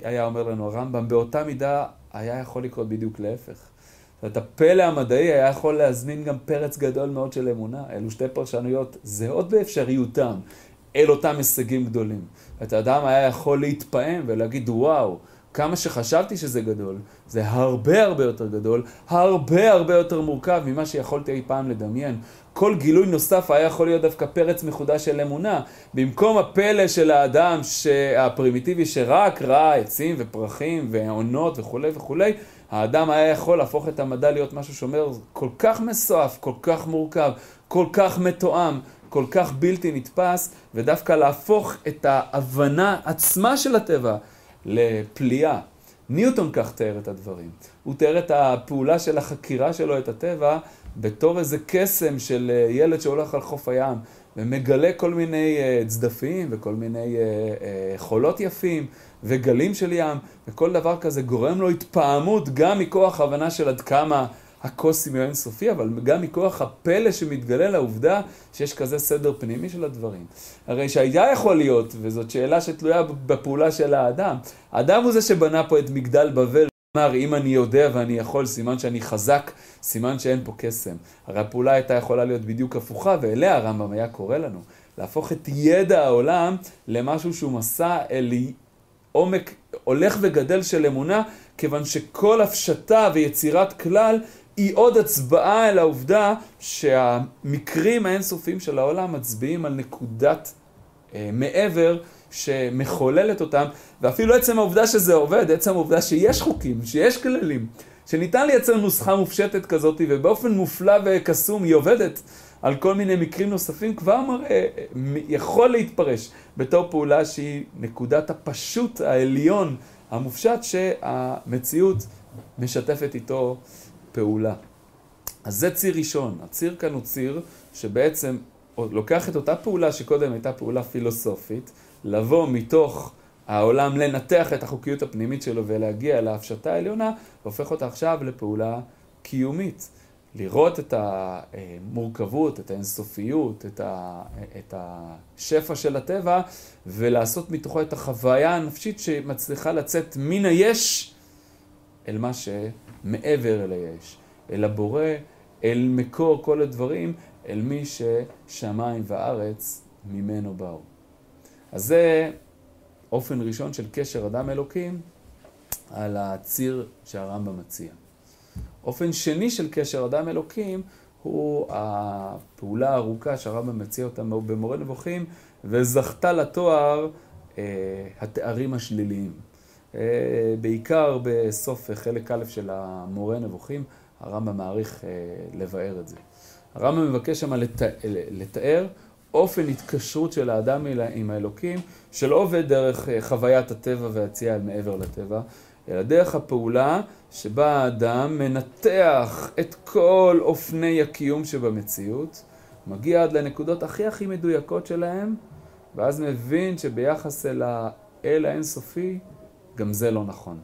היה אומר לנו הרמב"ם, באותה מידה היה יכול לקרות בדיוק להפך. זאת אומרת, הפלא המדעי היה יכול להזמין גם פרץ גדול מאוד של אמונה. אלו שתי פרשנויות זהות באפשריותם אל אותם הישגים גדולים. זאת האדם היה יכול להתפעם ולהגיד, וואו, כמה שחשבתי שזה גדול, זה הרבה הרבה יותר גדול, הרבה הרבה יותר מורכב ממה שיכולתי אי פעם לדמיין. כל גילוי נוסף היה יכול להיות דווקא פרץ מחודש של אמונה. במקום הפלא של האדם הפרימיטיבי שרק ראה עצים ופרחים ועונות וכולי וכולי, האדם היה יכול להפוך את המדע להיות משהו שאומר כל כך מסועף, כל כך מורכב, כל כך מתואם, כל כך בלתי נתפס, ודווקא להפוך את ההבנה עצמה של הטבע לפליאה. ניוטון כך תיאר את הדברים. הוא תיאר את הפעולה של החקירה שלו את הטבע בתור איזה קסם של אה, ילד שהולך על חוף הים ומגלה כל מיני אה, צדפים וכל מיני אה, חולות יפים וגלים של ים, וכל דבר כזה גורם לו התפעמות גם מכוח הבנה של עד כמה הקוסמי הוא אינסופי, אבל גם מכוח הפלא שמתגלה לעובדה שיש כזה סדר פנימי של הדברים. הרי שהיה יכול להיות, וזאת שאלה שתלויה בפעולה של האדם, האדם הוא זה שבנה פה את מגדל בבל. אמר, אם אני יודע ואני יכול, סימן שאני חזק, סימן שאין פה קסם. הרי הפעולה הייתה יכולה להיות בדיוק הפוכה, ואליה הרמב"ם היה קורא לנו. להפוך את ידע העולם למשהו שהוא מסע אל עומק הולך וגדל של אמונה, כיוון שכל הפשטה ויצירת כלל היא עוד הצבעה אל העובדה שהמקרים האינסופיים של העולם מצביעים על נקודת אה, מעבר שמחוללת אותם, ואפילו עצם העובדה שזה עובד, עצם העובדה שיש חוקים, שיש כללים, שניתן לייצר נוסחה מופשטת כזאת, ובאופן מופלא וקסום היא עובדת על כל מיני מקרים נוספים, כבר מראה, יכול להתפרש בתור פעולה שהיא נקודת הפשוט העליון המופשט שהמציאות משתפת איתו פעולה. אז זה ציר ראשון. הציר כאן הוא ציר שבעצם לוקח את אותה פעולה שקודם הייתה פעולה פילוסופית, לבוא מתוך העולם, לנתח את החוקיות הפנימית שלו ולהגיע להפשטה העליונה, והופך אותה עכשיו לפעולה קיומית. לראות את המורכבות, את האינסופיות, את, ה, את השפע של הטבע, ולעשות מתוכו את החוויה הנפשית שמצליחה לצאת מן היש אל מה שמעבר אל היש, אל הבורא, אל מקור כל הדברים, אל מי ששמיים וארץ ממנו באו. אז זה אופן ראשון של קשר אדם אלוקים על הציר שהרמב"ם מציע. אופן שני של קשר אדם אלוקים הוא הפעולה הארוכה שהרמב"ם מציע אותה במורה נבוכים וזכתה לתואר אה, התארים השליליים. אה, בעיקר בסוף חלק א' של המורה נבוכים, הרמב"ם מעריך אה, לבאר את זה. הרמב"ם מבקש שם לתאר, לתאר אופן התקשרות של האדם עם האלוקים, שלא עובד דרך אה, חוויית הטבע והיציאה אל מעבר לטבע, אלא דרך הפעולה שבה האדם מנתח את כל אופני הקיום שבמציאות, מגיע עד לנקודות הכי הכי מדויקות שלהם, ואז מבין שביחס אל האל האינסופי, גם זה לא נכון.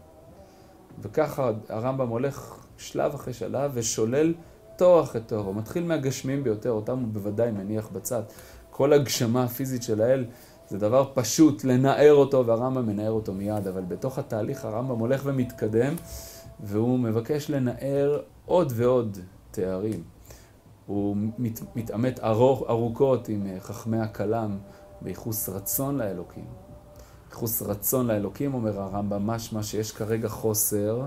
וככה הרמב"ם הולך שלב אחרי שלב ושולל תואר אחרי תואר. הוא מתחיל מהגשמים ביותר, אותם הוא בוודאי מניח בצד. כל הגשמה הפיזית של האל זה דבר פשוט לנער אותו, והרמב"ם מנער אותו מיד, אבל בתוך התהליך הרמב"ם הולך ומתקדם, והוא מבקש לנער עוד ועוד תארים. הוא מת, מתעמת ארוכות עם חכמי הכלם בייחוס רצון לאלוקים. ייחוס רצון לאלוקים, אומר הרמב"ם, משמע שיש כרגע חוסר,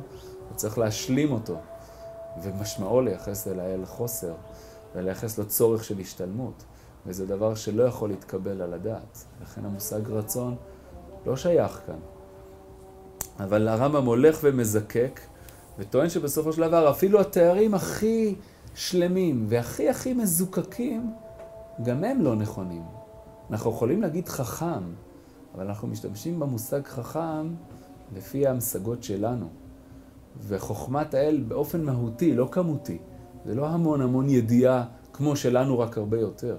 וצריך להשלים אותו. ומשמעו לייחס אל האל חוסר, ולייחס לו צורך של השתלמות. וזה דבר שלא יכול להתקבל על הדעת. לכן המושג רצון לא שייך כאן. אבל הרמב"ם הולך ומזקק, וטוען שבסופו של דבר אפילו התארים הכי שלמים והכי הכי מזוקקים, גם הם לא נכונים. אנחנו יכולים להגיד חכם, אבל אנחנו משתמשים במושג חכם לפי ההמשגות שלנו. וחוכמת האל באופן מהותי, לא כמותי. זה לא המון המון ידיעה כמו שלנו, רק הרבה יותר.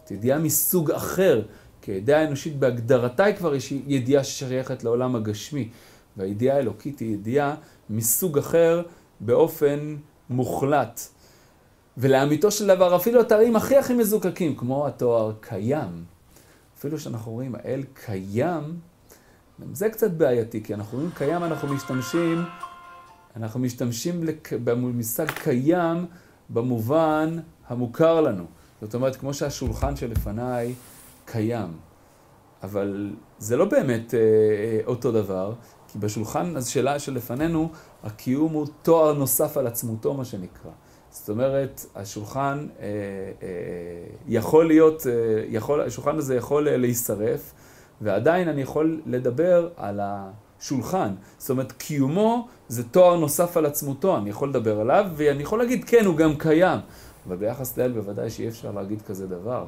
זאת ידיעה מסוג אחר, כי הידיעה האנושית בהגדרתה היא כבר ידיעה ששייכת לעולם הגשמי. והידיעה האלוקית היא ידיעה מסוג אחר באופן מוחלט. ולאמיתו של דבר, אפילו התארים הכי הכי מזוקקים, כמו התואר קיים, אפילו שאנחנו רואים האל קיים, זה קצת בעייתי, כי אנחנו רואים קיים, אנחנו משתמשים אנחנו משתמשים לק... במושג קיים במובן המוכר לנו. זאת אומרת, כמו שהשולחן שלפניי קיים. אבל זה לא באמת אה, אה, אותו דבר, כי בשולחן השאלה שלפנינו, הקיום הוא תואר נוסף על עצמותו, מה שנקרא. זאת אומרת, השולחן אה, אה, יכול להיות, אה, יכול, השולחן הזה יכול להישרף, ועדיין אני יכול לדבר על ה... שולחן. זאת אומרת, קיומו זה תואר נוסף על עצמותו, אני יכול לדבר עליו, ואני יכול להגיד, כן, הוא גם קיים. אבל ביחס לאל בוודאי שאי אפשר להגיד כזה דבר.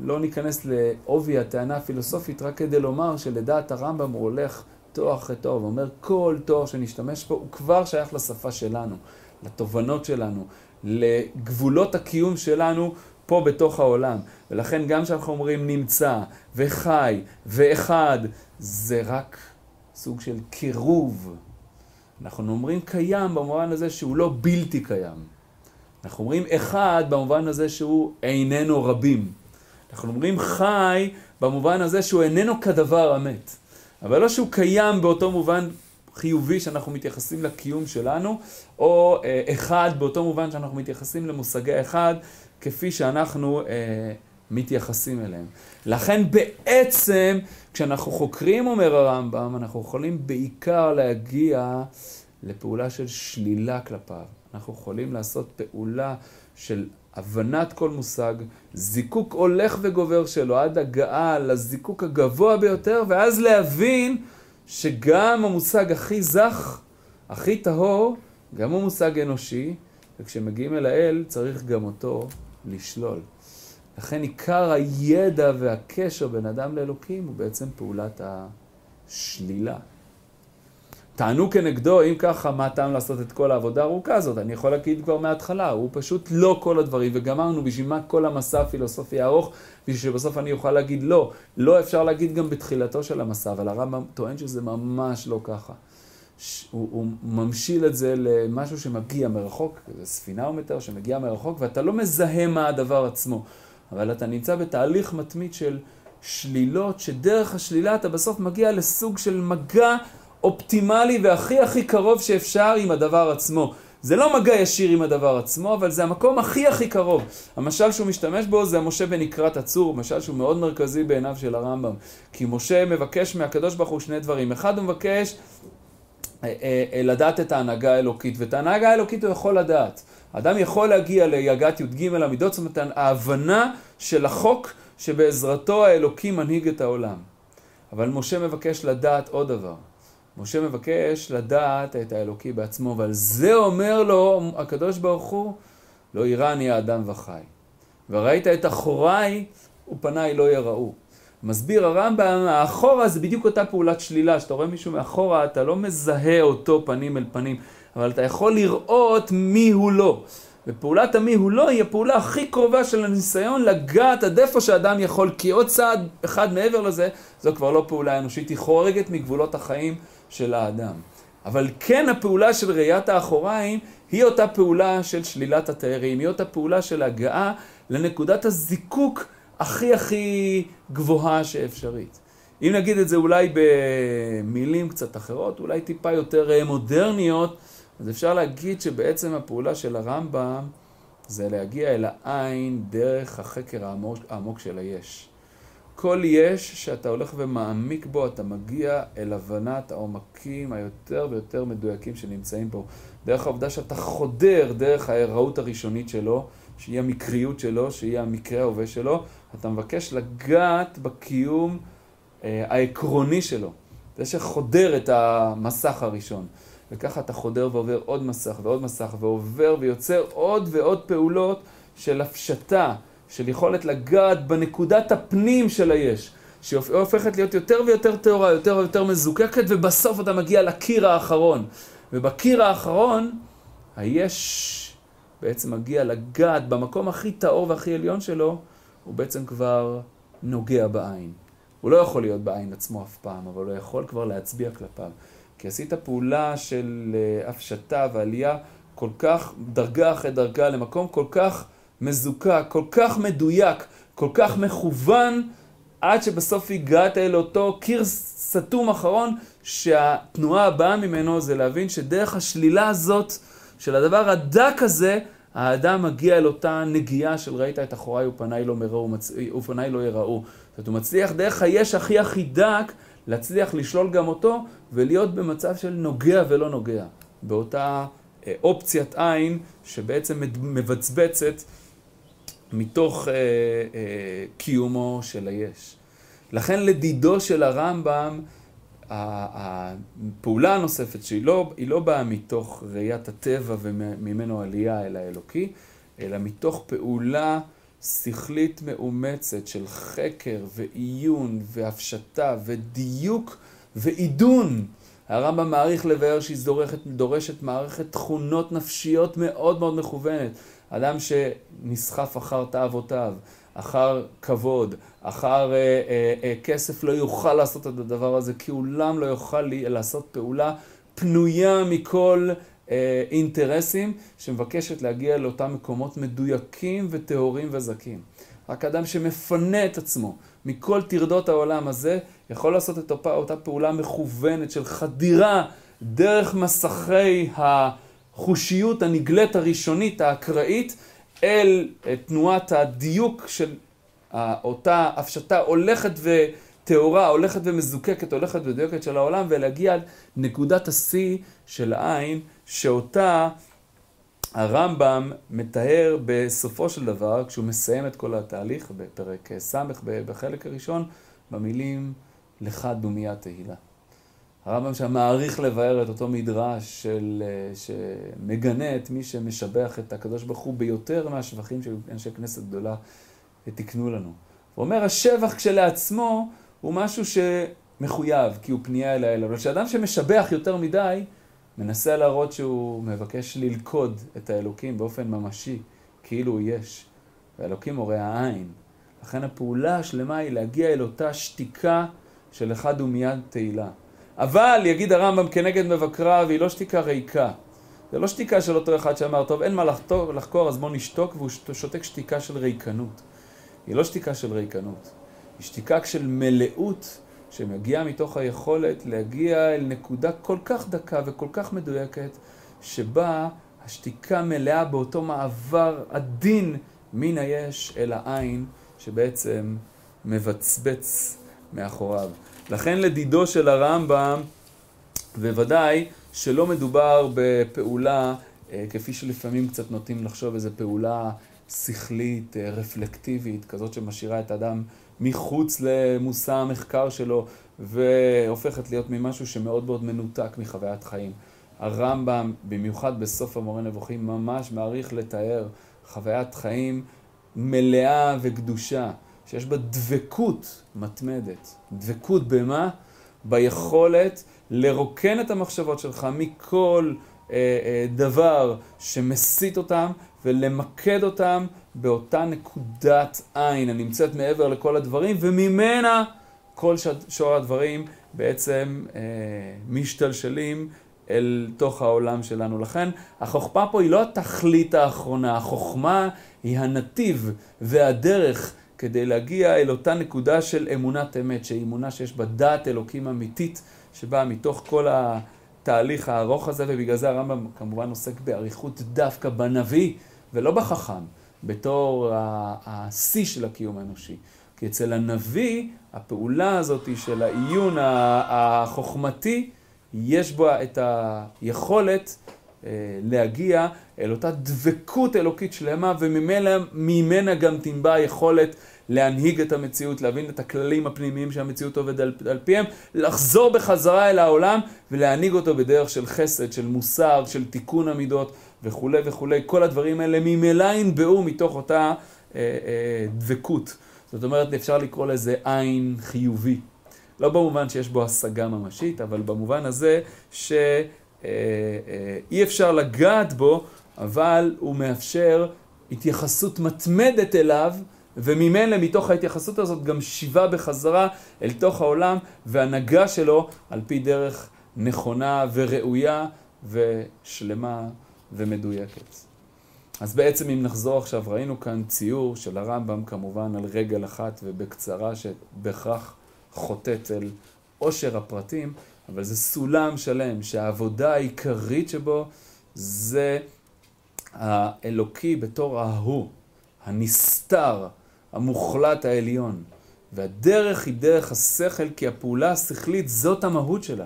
לא ניכנס לעובי הטענה הפילוסופית, רק כדי לומר שלדעת הרמב"ם הוא הולך תואר אחרי תואר, ואומר כל תואר שנשתמש בו הוא כבר שייך לשפה שלנו, לתובנות שלנו, לגבולות הקיום שלנו פה בתוך העולם. ולכן גם כשאנחנו אומרים נמצא וחי ואחד, זה רק סוג של קירוב. אנחנו אומרים קיים במובן הזה שהוא לא בלתי קיים. אנחנו אומרים אחד במובן הזה שהוא איננו רבים. אנחנו אומרים חי במובן הזה שהוא איננו כדבר המת. אבל לא שהוא קיים באותו מובן חיובי שאנחנו מתייחסים לקיום שלנו, או אה, אחד באותו מובן שאנחנו מתייחסים למושגי אחד, כפי שאנחנו אה, מתייחסים אליהם. לכן בעצם כשאנחנו חוקרים, אומר הרמב"ם, אנחנו יכולים בעיקר להגיע לפעולה של שלילה כלפיו. אנחנו יכולים לעשות פעולה של הבנת כל מושג, זיקוק הולך וגובר שלו עד הגעה לזיקוק הגבוה ביותר, ואז להבין שגם המושג הכי זך, הכי טהור, גם הוא מושג אנושי, וכשמגיעים אל האל צריך גם אותו לשלול. לכן עיקר הידע והקשר בין אדם לאלוקים הוא בעצם פעולת השלילה. טענו כנגדו, אם ככה, מה הטעם לעשות את כל העבודה הארוכה הזאת? אני יכול להגיד כבר מההתחלה, הוא פשוט לא כל הדברים, וגמרנו, בשביל מה כל המסע הפילוסופי הארוך, בשביל שבסוף אני אוכל להגיד לא. לא אפשר להגיד גם בתחילתו של המסע, אבל הרמב"ם טוען שזה ממש לא ככה. הוא, הוא ממשיל את זה למשהו שמגיע מרחוק, זה ספינה הוא מתאר שמגיע מרחוק, ואתה לא מזהה מה הדבר עצמו, אבל אתה נמצא בתהליך מתמיד של שלילות, שדרך השלילה אתה בסוף מגיע לסוג של מגע אופטימלי והכי הכי קרוב שאפשר עם הדבר עצמו. זה לא מגע ישיר עם הדבר עצמו, אבל זה המקום הכי הכי קרוב. המשל שהוא משתמש בו זה משה בנקרת הצור, משל שהוא מאוד מרכזי בעיניו של הרמב"ם. כי משה מבקש מהקדוש ברוך הוא שני דברים. אחד, הוא מבקש אה, אה, אה, לדעת את ההנהגה האלוקית, ואת ההנהגה האלוקית הוא יכול לדעת. אדם יכול להגיע ליגת י"ג המידות, זאת אומרת ההבנה של החוק שבעזרתו האלוקי מנהיג את העולם. אבל משה מבקש לדעת עוד דבר. משה מבקש לדעת את האלוקי בעצמו, ועל זה אומר לו הקדוש ברוך הוא, לא יראני האדם וחי. וראית את אחוריי ופניי לא יראו. מסביר הרמב"ם, האחורה זה בדיוק אותה פעולת שלילה, שאתה רואה מישהו מאחורה, אתה לא מזהה אותו פנים אל פנים, אבל אתה יכול לראות מי הוא לא. ופעולת המי הוא לא היא הפעולה הכי קרובה של הניסיון לגעת עד איפה שאדם יכול, כי עוד צעד אחד מעבר לזה, זו כבר לא פעולה אנושית, היא חורגת מגבולות החיים של האדם. אבל כן הפעולה של ראיית האחוריים היא אותה פעולה של שלילת התארים, היא אותה פעולה של הגעה לנקודת הזיקוק הכי הכי גבוהה שאפשרית. אם נגיד את זה אולי במילים קצת אחרות, אולי טיפה יותר אה, מודרניות, אז אפשר להגיד שבעצם הפעולה של הרמב"ם זה להגיע אל העין דרך החקר העמוק, העמוק של היש. כל יש שאתה הולך ומעמיק בו, אתה מגיע אל הבנת העומקים היותר ויותר מדויקים שנמצאים פה. דרך העובדה שאתה חודר דרך ההיראות הראשונית שלו, שהיא המקריות שלו, שהיא המקרה ההווה שלו, אתה מבקש לגעת בקיום אה, העקרוני שלו. זה שחודר את המסך הראשון. וככה אתה חודר ועובר עוד מסך ועוד מסך ועובר ויוצר עוד ועוד פעולות של הפשטה, של יכולת לגעת בנקודת הפנים של היש, שהופכת להיות יותר ויותר טהורה, יותר ויותר מזוקקת, ובסוף אתה מגיע לקיר האחרון. ובקיר האחרון, היש בעצם מגיע לגעת במקום הכי טהור והכי עליון שלו, הוא בעצם כבר נוגע בעין. הוא לא יכול להיות בעין עצמו אף פעם, אבל הוא יכול כבר להצביע כלפיו. כי עשית פעולה של אה, הפשטה ועלייה כל כך, דרגה אחרי דרגה, למקום כל כך מזוקק, כל כך מדויק, כל כך מכוון, עד שבסוף הגעת אל אותו קיר סתום אחרון, שהתנועה הבאה ממנו זה להבין שדרך השלילה הזאת, של הדבר הדק הזה, האדם מגיע אל אותה נגיעה של ראית את אחוריי ופניי לא מראו, ופניי לא יראו. זאת אומרת, הוא מצליח דרך היש הכי הכי דק, להצליח לשלול גם אותו, ולהיות במצב של נוגע ולא נוגע. באותה אה, אופציית עין שבעצם מבצבצת מתוך אה, אה, קיומו של היש. לכן לדידו של הרמב"ם, הפעולה הנוספת שהיא לא, לא באה מתוך ראיית הטבע וממנו עלייה אל האלוקי, אלא מתוך פעולה שכלית מאומצת של חקר ועיון והפשטה ודיוק ועידון. הרמב"ם מעריך לבאר שהיא דורשת, דורשת מערכת תכונות נפשיות מאוד מאוד מכוונת. אדם שנסחף אחר תאוותיו, אחר כבוד, אחר אה, אה, אה, כסף, לא יוכל לעשות את הדבר הזה, כי אולם לא יוכל לעשות פעולה פנויה מכל אינטרסים, שמבקשת להגיע לאותם מקומות מדויקים וטהורים וזכים. רק אדם שמפנה את עצמו מכל טרדות העולם הזה, יכול לעשות את אותה, אותה פעולה מכוונת של חדירה דרך מסכי החושיות הנגלית הראשונית, האקראית, אל תנועת הדיוק של אותה הפשטה הולכת וטהורה, הולכת ומזוקקת, הולכת ודיוקת של העולם, ולהגיע עד נקודת השיא של העין, שאותה הרמב"ם מתאר בסופו של דבר, כשהוא מסיים את כל התהליך, בפרק ס', בחלק הראשון, במילים לך דומיה תהילה. הרמב"ם שם מעריך לבאר את אותו מדרש של, שמגנה את מי שמשבח את הקדוש ברוך הוא ביותר מהשבחים של אנשי כנסת גדולה תיקנו לנו. הוא אומר, השבח כשלעצמו הוא משהו מחויב, כי הוא פנייה אל האל. אבל כשאדם שמשבח יותר מדי, מנסה להראות שהוא מבקש ללכוד את האלוקים באופן ממשי, כאילו יש. והאלוקים הורי העין. לכן הפעולה השלמה היא להגיע אל אותה שתיקה של אחד ומיד תהילה. אבל, יגיד הרמב"ם כנגד מבקריו, היא לא שתיקה ריקה. זה לא שתיקה של אותו אחד שאמר, טוב, אין מה לחקור, לחקור אז בוא נשתוק, והוא שותק שתיקה של ריקנות. היא לא שתיקה של ריקנות, היא שתיקה של מלאות שמגיעה מתוך היכולת להגיע אל נקודה כל כך דקה וכל כך מדויקת, שבה השתיקה מלאה באותו מעבר עדין מן היש אל העין, שבעצם מבצבץ מאחוריו. לכן לדידו של הרמב"ם, בוודאי שלא מדובר בפעולה, אה, כפי שלפעמים קצת נוטים לחשוב, איזו פעולה שכלית, אה, רפלקטיבית, כזאת שמשאירה את האדם מחוץ למושא המחקר שלו, והופכת להיות ממשהו שמאוד מאוד מנותק מחוויית חיים. הרמב"ם, במיוחד בסוף המורה נבוכים, ממש מעריך לתאר חוויית חיים מלאה וקדושה, שיש בה דבקות מתמדת. דבקות במה? ביכולת לרוקן את המחשבות שלך מכל אה, אה, דבר שמסית אותם ולמקד אותם באותה נקודת עין הנמצאת מעבר לכל הדברים, וממנה כל שור הדברים בעצם אה, משתלשלים אל תוך העולם שלנו. לכן החוכמה פה היא לא התכלית האחרונה, החוכמה היא הנתיב והדרך כדי להגיע אל אותה נקודה של אמונת אמת, שהיא אמונה שיש בה דעת אלוקים אמיתית, שבאה מתוך כל התהליך הארוך הזה, ובגלל זה הרמב"ם כמובן עוסק באריכות דווקא בנביא, ולא בחכם, בתור השיא של הקיום האנושי. כי אצל הנביא, הפעולה הזאת של העיון החוכמתי, יש בה את היכולת אה, להגיע אל אותה דבקות אלוקית שלמה, וממנה גם תנבע היכולת להנהיג את המציאות, להבין את הכללים הפנימיים שהמציאות עובדת על, על פיהם, לחזור בחזרה אל העולם ולהנהיג אותו בדרך של חסד, של מוסר, של תיקון המידות וכולי וכולי. כל הדברים האלה ממילא ינבעו מתוך אותה אה, אה, דבקות. זאת אומרת, אפשר לקרוא לזה עין חיובי. לא במובן שיש בו השגה ממשית, אבל במובן הזה שאי אה, אה, אפשר לגעת בו, אבל הוא מאפשר התייחסות מתמדת אליו, וממילא מתוך ההתייחסות הזאת גם שיבה בחזרה אל תוך העולם והנהגה שלו על פי דרך נכונה וראויה ושלמה ומדויקת. אז בעצם אם נחזור עכשיו, ראינו כאן ציור של הרמב"ם כמובן על רגל אחת ובקצרה שבהכרח חוטאת אל עושר הפרטים, אבל זה סולם שלם שהעבודה העיקרית שבו זה האלוקי בתור ההוא, הנסתר, המוחלט העליון. והדרך היא דרך השכל, כי הפעולה השכלית זאת המהות שלה.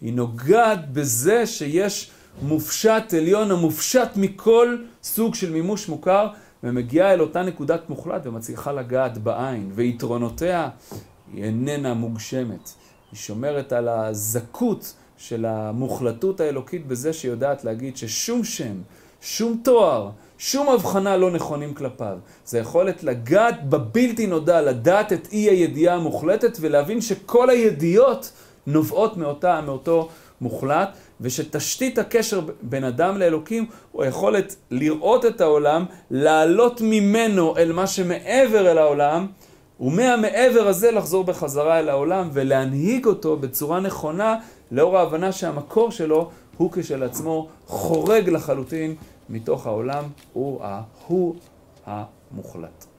היא נוגעת בזה שיש מופשט עליון המופשט מכל סוג של מימוש מוכר, ומגיעה אל אותה נקודת מוחלט ומצליחה לגעת בעין, ויתרונותיה היא איננה מוגשמת. היא שומרת על הזכות של המוחלטות האלוקית בזה שהיא יודעת להגיד ששום שם, שום תואר, שום הבחנה לא נכונים כלפיו. זה יכולת לגעת בבלתי נודע, לדעת את אי הידיעה המוחלטת ולהבין שכל הידיעות נובעות מאותה, מאותו מוחלט, ושתשתית הקשר בין אדם לאלוקים הוא היכולת לראות את העולם, לעלות ממנו אל מה שמעבר אל העולם, ומהמעבר הזה לחזור בחזרה אל העולם ולהנהיג אותו בצורה נכונה, לאור ההבנה שהמקור שלו הוא כשלעצמו חורג לחלוטין מתוך העולם, הוא ההוא המוחלט.